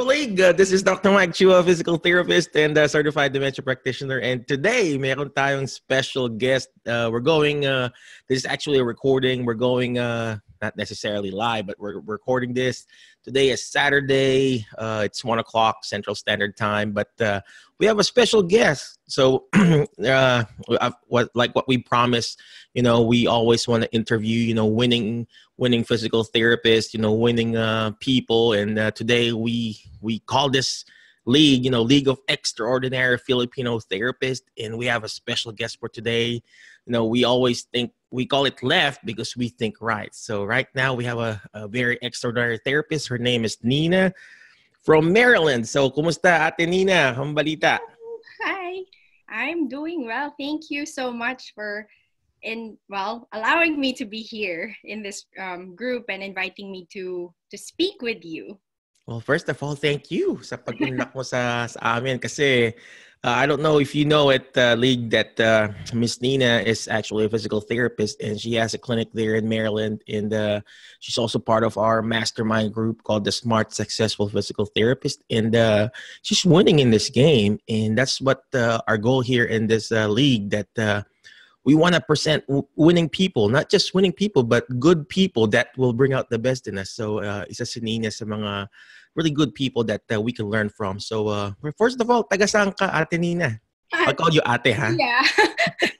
Hello, League. Uh, this is Dr. Mike Chua, physical therapist and uh, certified dementia practitioner. And today, meron tayong special guest. Uh, we're going, uh, this is actually a recording. We're going, uh, not necessarily live, but we're recording this. Today is Saturday. Uh, it's one o'clock Central Standard Time, but uh, we have a special guest. So, uh, what like what we promised, you know, we always want to interview, you know, winning winning physical therapists, you know, winning uh, people, and uh, today we we call this league, you know, League of Extraordinary Filipino Therapists, and we have a special guest for today. You know, we always think we call it left because we think right. So right now we have a, a very extraordinary therapist. Her name is Nina from Maryland. So kumusta Ate Nina? Ang balita? Hi. I'm doing well. Thank you so much for in well allowing me to be here in this um, group and inviting me to to speak with you. Well, first of all, thank you sa pag-unlock mo sa, sa amin kasi uh, I don't know if you know it, uh, League, that uh, Miss Nina is actually a physical therapist and she has a clinic there in Maryland. And uh, she's also part of our mastermind group called the Smart Successful Physical Therapist. And uh, she's winning in this game. And that's what uh, our goal here in this league that we want to present winning people, not just winning people, but good people that will bring out the best in us. So isa si Nina sa mga really good people that uh, we can learn from. So, uh, first of all, taga saan ka, Ate Nina? I call you Ate, ha? Yeah.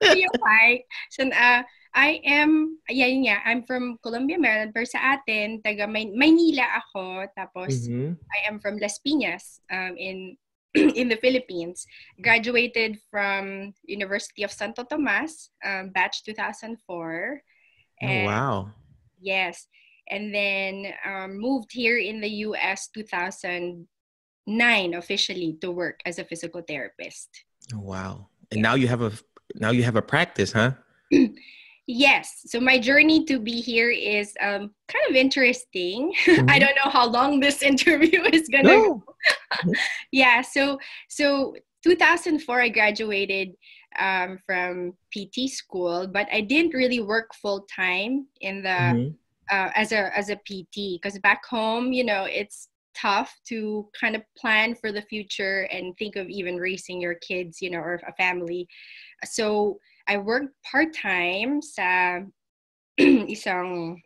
You're right. So, uh, I am, yeah, yeah, I'm from Columbia, Maryland, pero sa atin, taga May- Maynila ako, tapos mm-hmm. I am from Las Piñas um, in in the Philippines. Graduated from University of Santo Tomas, um, batch 2004. And, oh, wow. Yes and then um, moved here in the US 2009 officially to work as a physical therapist. Oh, wow. And now you have a now you have a practice, huh? yes. So my journey to be here is um, kind of interesting. Mm-hmm. I don't know how long this interview is gonna no. go. yeah. So so 2004 I graduated um, from PT school, but I didn't really work full time in the mm-hmm uh, as a as a PT because back home, you know, it's tough to kind of plan for the future and think of even raising your kids, you know, or a family. So I worked part time sa isang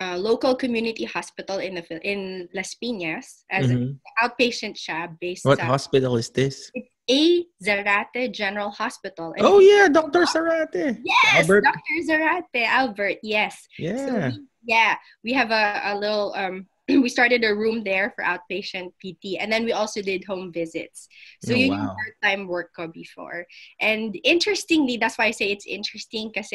uh, local community hospital in the in Las Piñas as mm-hmm. an outpatient siya based. What hospital is this? It's A. Zarate General Hospital. And oh yeah, Dr. Zarate. Yes. Dr. Zarate, Albert. Yes. Yeah. So we, yeah, we have a, a little. Um, we started a room there for outpatient PT, and then we also did home visits. So oh, you wow. part-time work ko before, and interestingly, that's why I say it's interesting because,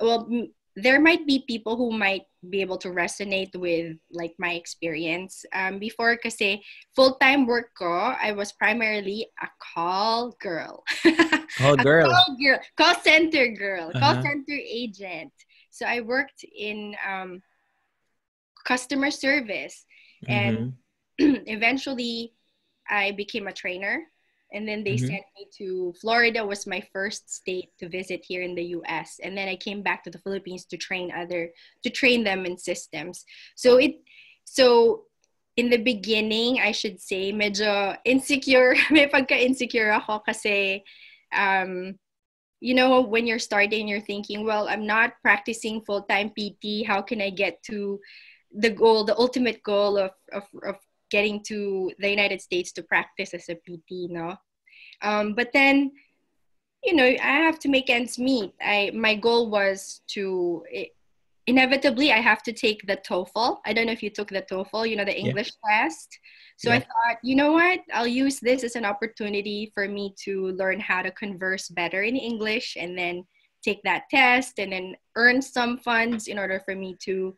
well, there might be people who might be able to resonate with like my experience. Um, before kasi full-time work ko I was primarily a call girl. Call girl. call girl call center girl uh-huh. call center agent. So I worked in um, customer service. And mm-hmm. eventually I became a trainer and then they mm-hmm. sent me to Florida was my first state to visit here in the US and then I came back to the Philippines to train other to train them in systems so it so in the beginning I should say medyo insecure may pagka insecure ako kasi um you know when you're starting you're thinking well I'm not practicing full-time PT how can I get to the goal the ultimate goal of, of, of getting to the United States to practice as a PT, no? Um, but then, you know, I have to make ends meet. I my goal was to it, inevitably I have to take the TOEFL. I don't know if you took the TOEFL, you know, the English yeah. test. So yeah. I thought, you know what? I'll use this as an opportunity for me to learn how to converse better in English and then take that test and then earn some funds in order for me to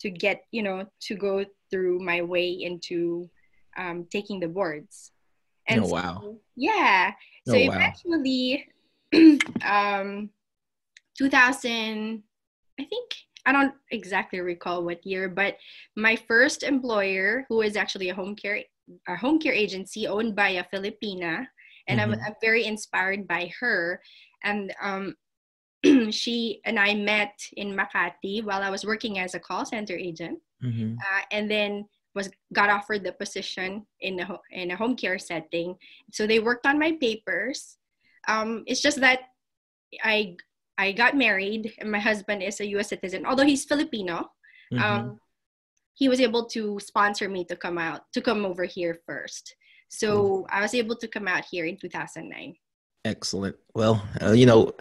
to get, you know, to go through my way into um, taking the boards. And oh, wow. So, yeah. So oh, eventually, um, 2000, I think, I don't exactly recall what year, but my first employer, who is actually a home care, a home care agency owned by a Filipina, and mm-hmm. I'm, I'm very inspired by her. And um, she and I met in Makati while I was working as a call center agent. Mm-hmm. Uh, and then was got offered the position in a in a home care setting. So they worked on my papers. Um, it's just that I I got married and my husband is a U.S. citizen, although he's Filipino. Mm-hmm. Um, he was able to sponsor me to come out to come over here first. So I was able to come out here in 2009. Excellent. Well, uh, you know,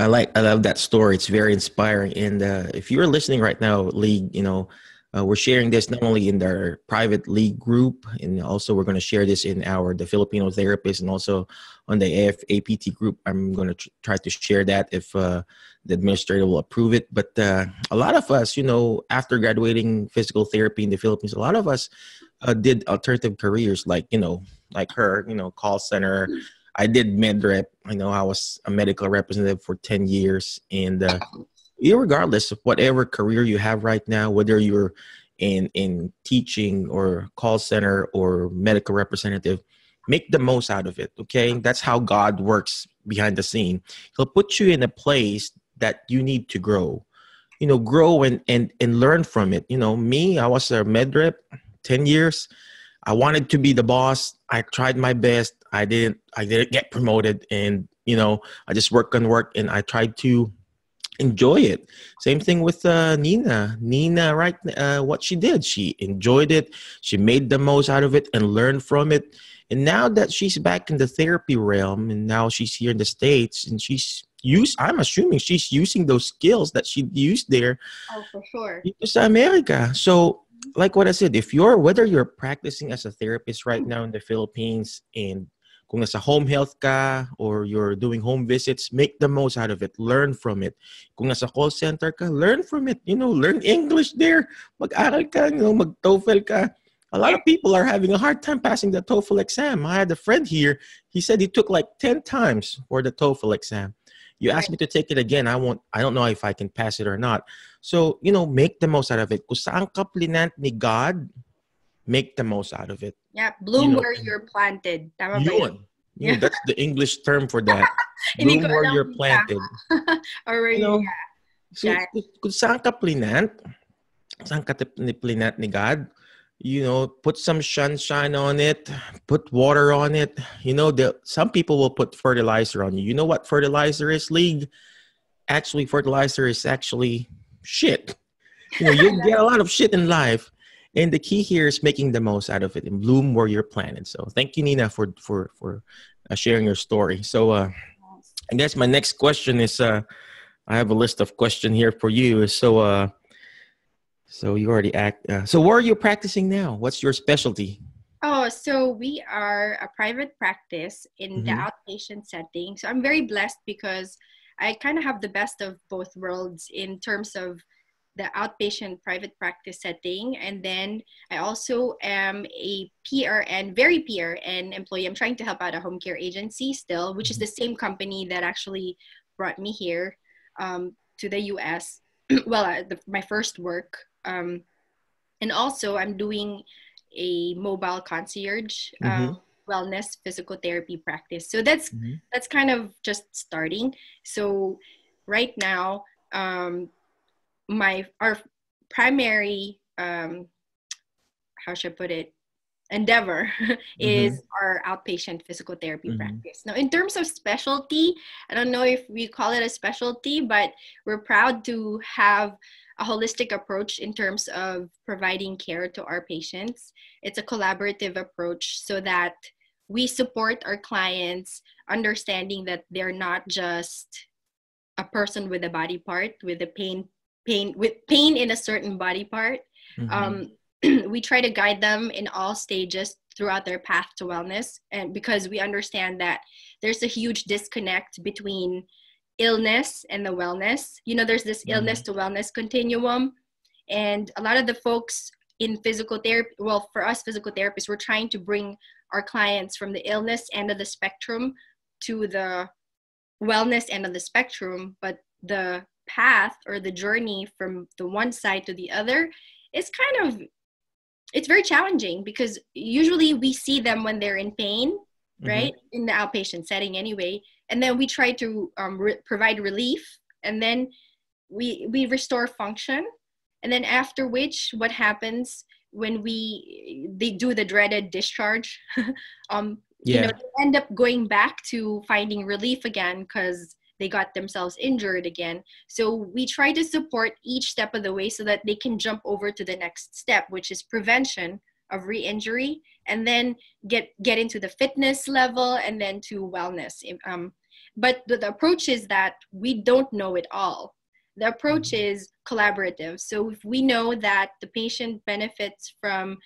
I like I love that story. It's very inspiring. And uh, if you're listening right now, League, you know, uh, we're sharing this not only in our private league group, and also we're going to share this in our the Filipino therapist, and also on the AFAPT group. I'm going to tr- try to share that if uh, the administrator will approve it. But uh, a lot of us, you know, after graduating physical therapy in the Philippines, a lot of us uh, did alternative careers, like you know, like her, you know, call center. I did med rep. I know I was a medical representative for ten years, and uh, regardless of whatever career you have right now, whether you're in in teaching or call center or medical representative, make the most out of it. Okay, that's how God works behind the scene. He'll put you in a place that you need to grow. You know, grow and and and learn from it. You know, me, I was a med rep, ten years. I wanted to be the boss. I tried my best. I didn't. I didn't get promoted, and you know, I just work and work, and I tried to enjoy it. Same thing with uh, Nina. Nina, right? Uh, what she did, she enjoyed it. She made the most out of it and learned from it. And now that she's back in the therapy realm, and now she's here in the states, and she's used. I'm assuming she's using those skills that she used there. Oh, for sure. To America. So, like what I said, if you're whether you're practicing as a therapist right now in the Philippines and kung nasa home health ka or you're doing home visits, make the most out of it. Learn from it. Kung nasa call center ka, learn from it. You know, learn English there. Mag-aral ka, you know, mag-TOEFL ka. A lot of people are having a hard time passing the TOEFL exam. I had a friend here. He said he took like 10 times for the TOEFL exam. You ask me to take it again, I won't I don't know if I can pass it or not. So, you know, make the most out of it. Kung saan ka plinant ni God, make the most out of it. Yeah, bloom you know, where you're planted. Tama yun. Yeah. That's the English term for that. bloom where you're planted. Already, you know, yeah. So, kung saan ka plinant, saan ka plinant ni God, you know, put some sunshine on it, put water on it. You know, the, some people will put fertilizer on you. You know what fertilizer is, League? Actually, fertilizer is actually shit. You know, you get a lot of shit in life. And the key here is making the most out of it and bloom where you're planted. So thank you, Nina, for for for uh, sharing your story. So uh, I guess my next question is uh, I have a list of question here for you. So uh, so you already act. Uh, so where are you practicing now? What's your specialty? Oh, so we are a private practice in mm-hmm. the outpatient setting. So I'm very blessed because I kind of have the best of both worlds in terms of the outpatient private practice setting. And then I also am a PRN, very PRN employee. I'm trying to help out a home care agency still, which is the same company that actually brought me here um, to the US. well, uh, the, my first work. Um, and also, I'm doing a mobile concierge. Mm-hmm. Wellness physical therapy practice so that's mm-hmm. that's kind of just starting so right now um, my our primary um, how should I put it endeavor is mm-hmm. our outpatient physical therapy mm-hmm. practice. Now, in terms of specialty, I don't know if we call it a specialty, but we're proud to have a holistic approach in terms of providing care to our patients. It's a collaborative approach so that we support our clients understanding that they're not just a person with a body part with a pain pain with pain in a certain body part mm-hmm. um, we try to guide them in all stages throughout their path to wellness and because we understand that there's a huge disconnect between illness and the wellness you know there's this mm-hmm. illness to wellness continuum and a lot of the folks in physical therapy well for us physical therapists we're trying to bring our clients from the illness end of the spectrum to the wellness end of the spectrum but the path or the journey from the one side to the other is kind of it's very challenging because usually we see them when they're in pain mm-hmm. right mm-hmm. in the outpatient setting anyway and then we try to um, re- provide relief and then we we restore function and then after which what happens when we they do the dreaded discharge um yeah. you know they end up going back to finding relief again because they got themselves injured again. So we try to support each step of the way so that they can jump over to the next step which is prevention of re-injury and then get get into the fitness level and then to wellness. Um, but the, the approach is that we don't know it all the approach mm-hmm. is collaborative so if we know that the patient benefits from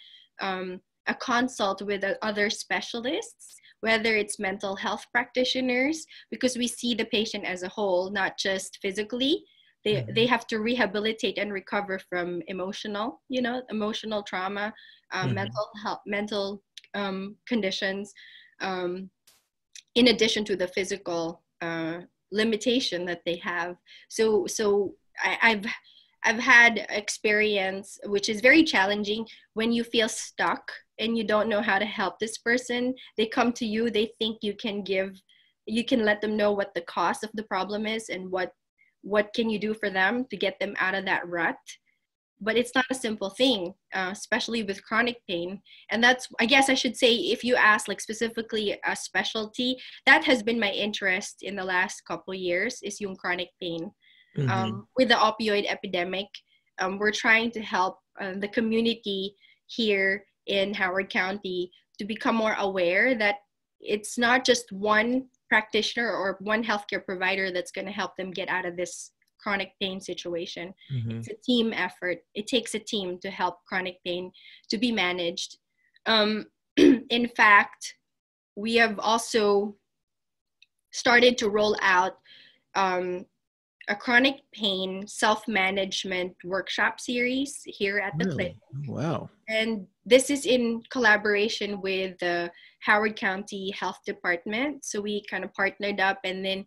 um, a consult with other specialists whether it's mental health practitioners because we see the patient as a whole not just physically they, mm-hmm. they have to rehabilitate and recover from emotional you know emotional trauma um, mm-hmm. mental health mental um, conditions um, in addition to the physical uh, limitation that they have so so I, i've I've had experience which is very challenging when you feel stuck and you don't know how to help this person. They come to you, they think you can give you can let them know what the cost of the problem is and what what can you do for them to get them out of that rut but it's not a simple thing uh, especially with chronic pain and that's i guess i should say if you ask like specifically a specialty that has been my interest in the last couple years is yung chronic pain mm-hmm. um, with the opioid epidemic um, we're trying to help uh, the community here in howard county to become more aware that it's not just one practitioner or one healthcare provider that's going to help them get out of this chronic pain situation. Mm-hmm. It's a team effort. It takes a team to help chronic pain to be managed. Um, in fact, we have also started to roll out um, a chronic pain self management workshop series here at the really? clinic. Wow. And this is in collaboration with the Howard County Health Department. So we kind of partnered up, and then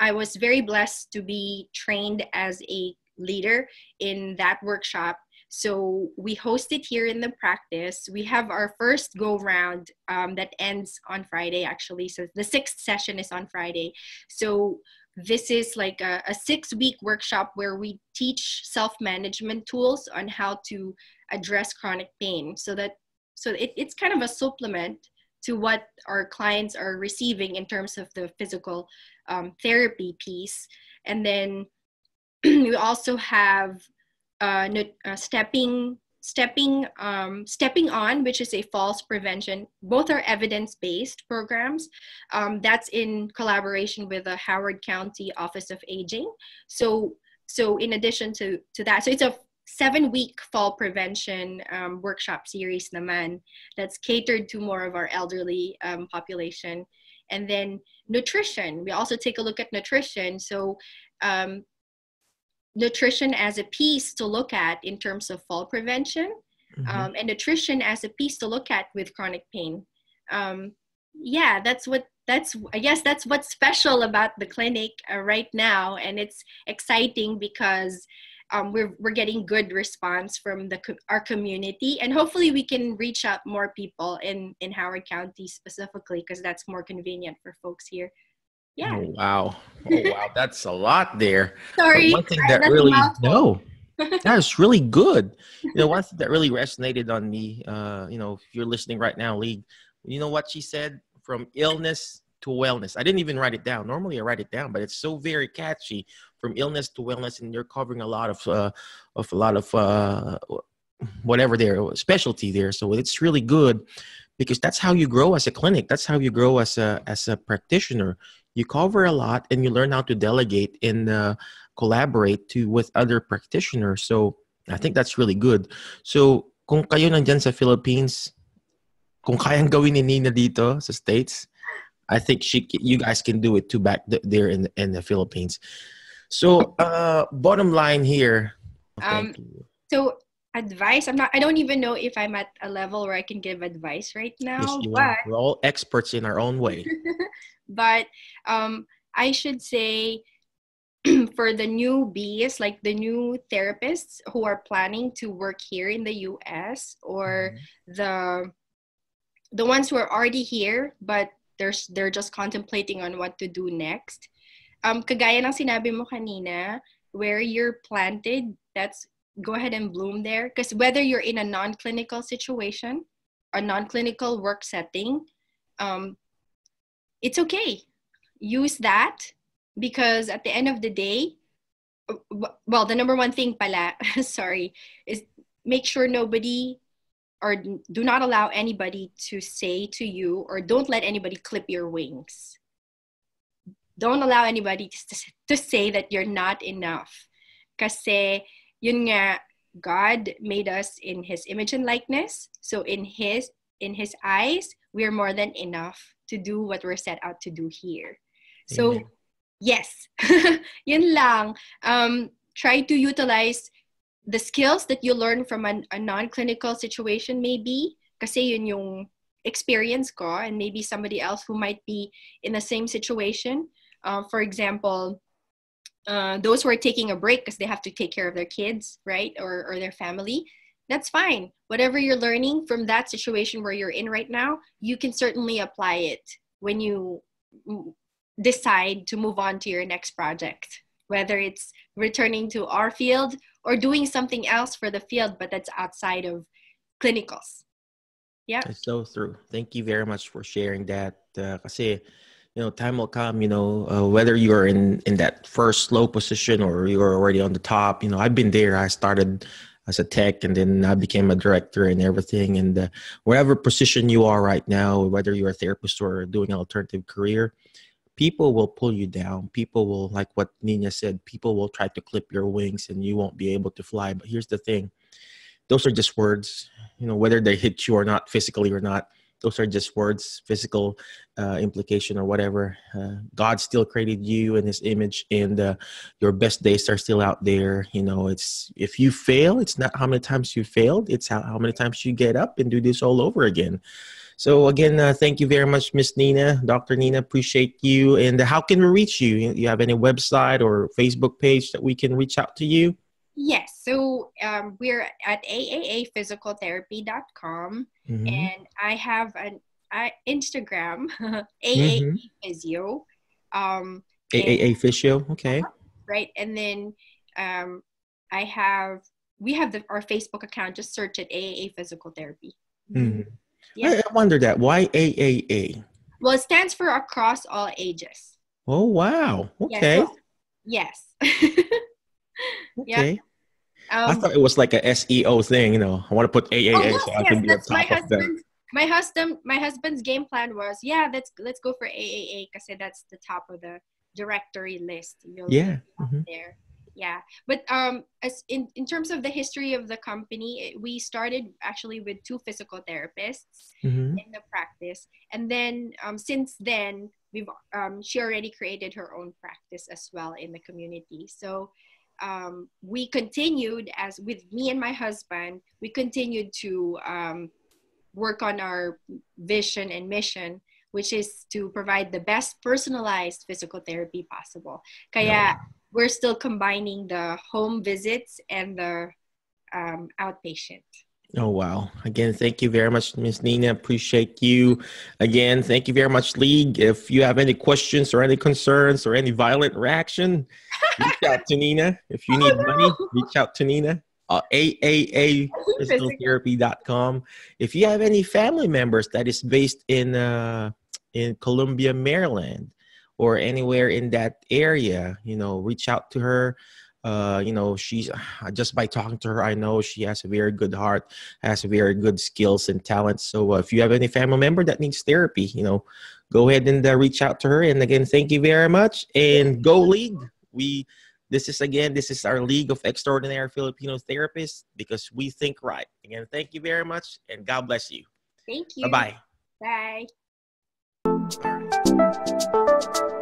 I was very blessed to be trained as a leader in that workshop. So we host it here in the practice. We have our first go round um, that ends on Friday, actually. So the sixth session is on Friday. So this is like a, a six week workshop where we teach self management tools on how to address chronic pain so that so it, it's kind of a supplement to what our clients are receiving in terms of the physical um, therapy piece. And then we also have uh, uh, stepping stepping um, stepping on which is a falls prevention. Both are evidence-based programs. Um, that's in collaboration with the howard county office of aging. So so in addition to to that so it's a seven week fall prevention um, workshop series naman that's catered to more of our elderly um, population. And then nutrition. We also take a look at nutrition. So um, nutrition as a piece to look at in terms of fall prevention mm-hmm. Um, and nutrition as a piece to look at with chronic pain. Um, yeah that's what that's i guess that's what's special about the clinic uh, right now. And it's exciting because um, we're, we're getting good response from the our community and hopefully we can reach out more people in in howard county specifically because that's more convenient for folks here. Yeah. Oh, wow. Oh, wow. That's a lot there. Sorry. but one thing that really no that's really good. You know one thing that really resonated on me uh you know if you're listening right now league you know what she said? From illness to wellness. I didn't even write it down. Normally I write it down, but it's so very catchy from illness to wellness, and you're covering a lot of uh, of a lot of uh, whatever their specialty there. So it's really good because that's how you grow as a clinic. That's how you grow as a as a practitioner. You cover a lot, and you learn how to delegate and uh, collaborate to with other practitioners. So I think that's really good. So kung kayo nandyan sa Philippines, kung kayang gawin ni Nina dito sa States, I think she, you guys can do it too back there in in the Philippines. So, uh, bottom line here. Um, so advice. I'm not. I don't even know if I'm at a level where I can give advice right now. Yes, but we're all experts in our own way. but um, I should say for the newbies, like the new therapists who are planning to work here in the U.S. or mm-hmm. the the ones who are already here but they're, they're just contemplating on what to do next. Um, kagaya ng sinabi mo kanina, where you're planted, that's go ahead and bloom there because whether you're in a non-clinical situation or non-clinical work setting um, it's okay use that because at the end of the day well the number one thing pala sorry is make sure nobody or do not allow anybody to say to you or don't let anybody clip your wings. Don't allow anybody to, to say that you're not enough. Kasi yun nga god made us in his image and likeness. So in his in his eyes we're more than enough to do what we're set out to do here. So Amen. yes yun lang. Um try to utilize the skills that you learn from an, a non-clinical situation maybe kasi yun yung experience ko and maybe somebody else who might be in the same situation. Uh, for example uh, those who are taking a break because they have to take care of their kids right or, or their family that's fine. Whatever you're learning from that situation where you're in right now you can certainly apply it when you decide to move on to your next project whether it's returning to our field or doing something else for the field, but that's outside of clinicals. Yeah. It's so true. Thank you very much for sharing that. Uh, you know, time will come, you know, uh, whether you're in, in that first low position or you're already on the top, you know, I've been there. I started as a tech and then I became a director and everything. And uh, wherever position you are right now, whether you're a therapist or doing an alternative career, people will pull you down. People will, like what Nina said, people will try to clip your wings and you won't be able to fly. But here's the thing those are just words, you know, whether they hit you or not, physically or not. Those are just words, physical uh, implication or whatever. Uh, God still created you in His image, and uh, your best days are still out there. You know, it's if you fail, it's not how many times you failed; it's how, how many times you get up and do this all over again. So again, uh, thank you very much, Miss Nina, Dr. Nina. Appreciate you. And how can we reach you? You have any website or Facebook page that we can reach out to you? Yes. So um, we're at aaaphysicaltherapy.com, mm-hmm. and I have an uh, Instagram, AAA mm-hmm. Physio. Um, AAA Physio. Okay. Right, and then um, I have we have the, our Facebook account. Just search at AAA Physical Therapy. Mm-hmm. Yeah. I wonder that. Why AAA? Well, it stands for across all ages. Oh, wow. Okay. Yes. yes. okay. Um, I thought it was like a SEO thing, you know. I want to put AAA oh, yes, so I yes, can be on top my of that. My husband, my husband's game plan was, yeah, let's let's go for AAA because that's the top of the directory list. You'll yeah. Mm-hmm. There yeah but um as in, in terms of the history of the company we started actually with two physical therapists mm-hmm. in the practice and then um, since then we've um, she already created her own practice as well in the community so um, we continued as with me and my husband we continued to um, work on our vision and mission which is to provide the best personalized physical therapy possible kaya we're still combining the home visits and the um, outpatient. Oh wow! Again, thank you very much, Miss Nina. Appreciate you. Again, thank you very much, League. If you have any questions or any concerns or any violent reaction, reach out to Nina. If you need oh, no. money, reach out to Nina. Uh, AAAphysicaltherapy.com. If you have any family members that is based in uh, in Columbia, Maryland, or anywhere in that area, you know, reach out to her. Uh, you know, she's just by talking to her, I know she has a very good heart, has very good skills and talents. So uh, if you have any family member that needs therapy, you know, go ahead and uh, reach out to her. And again, thank you very much. And go league we this is again this is our league of extraordinary Filipino therapists because we think right. Again, thank you very much and God bless you. Thank you. Bye-bye. Bye. Bye.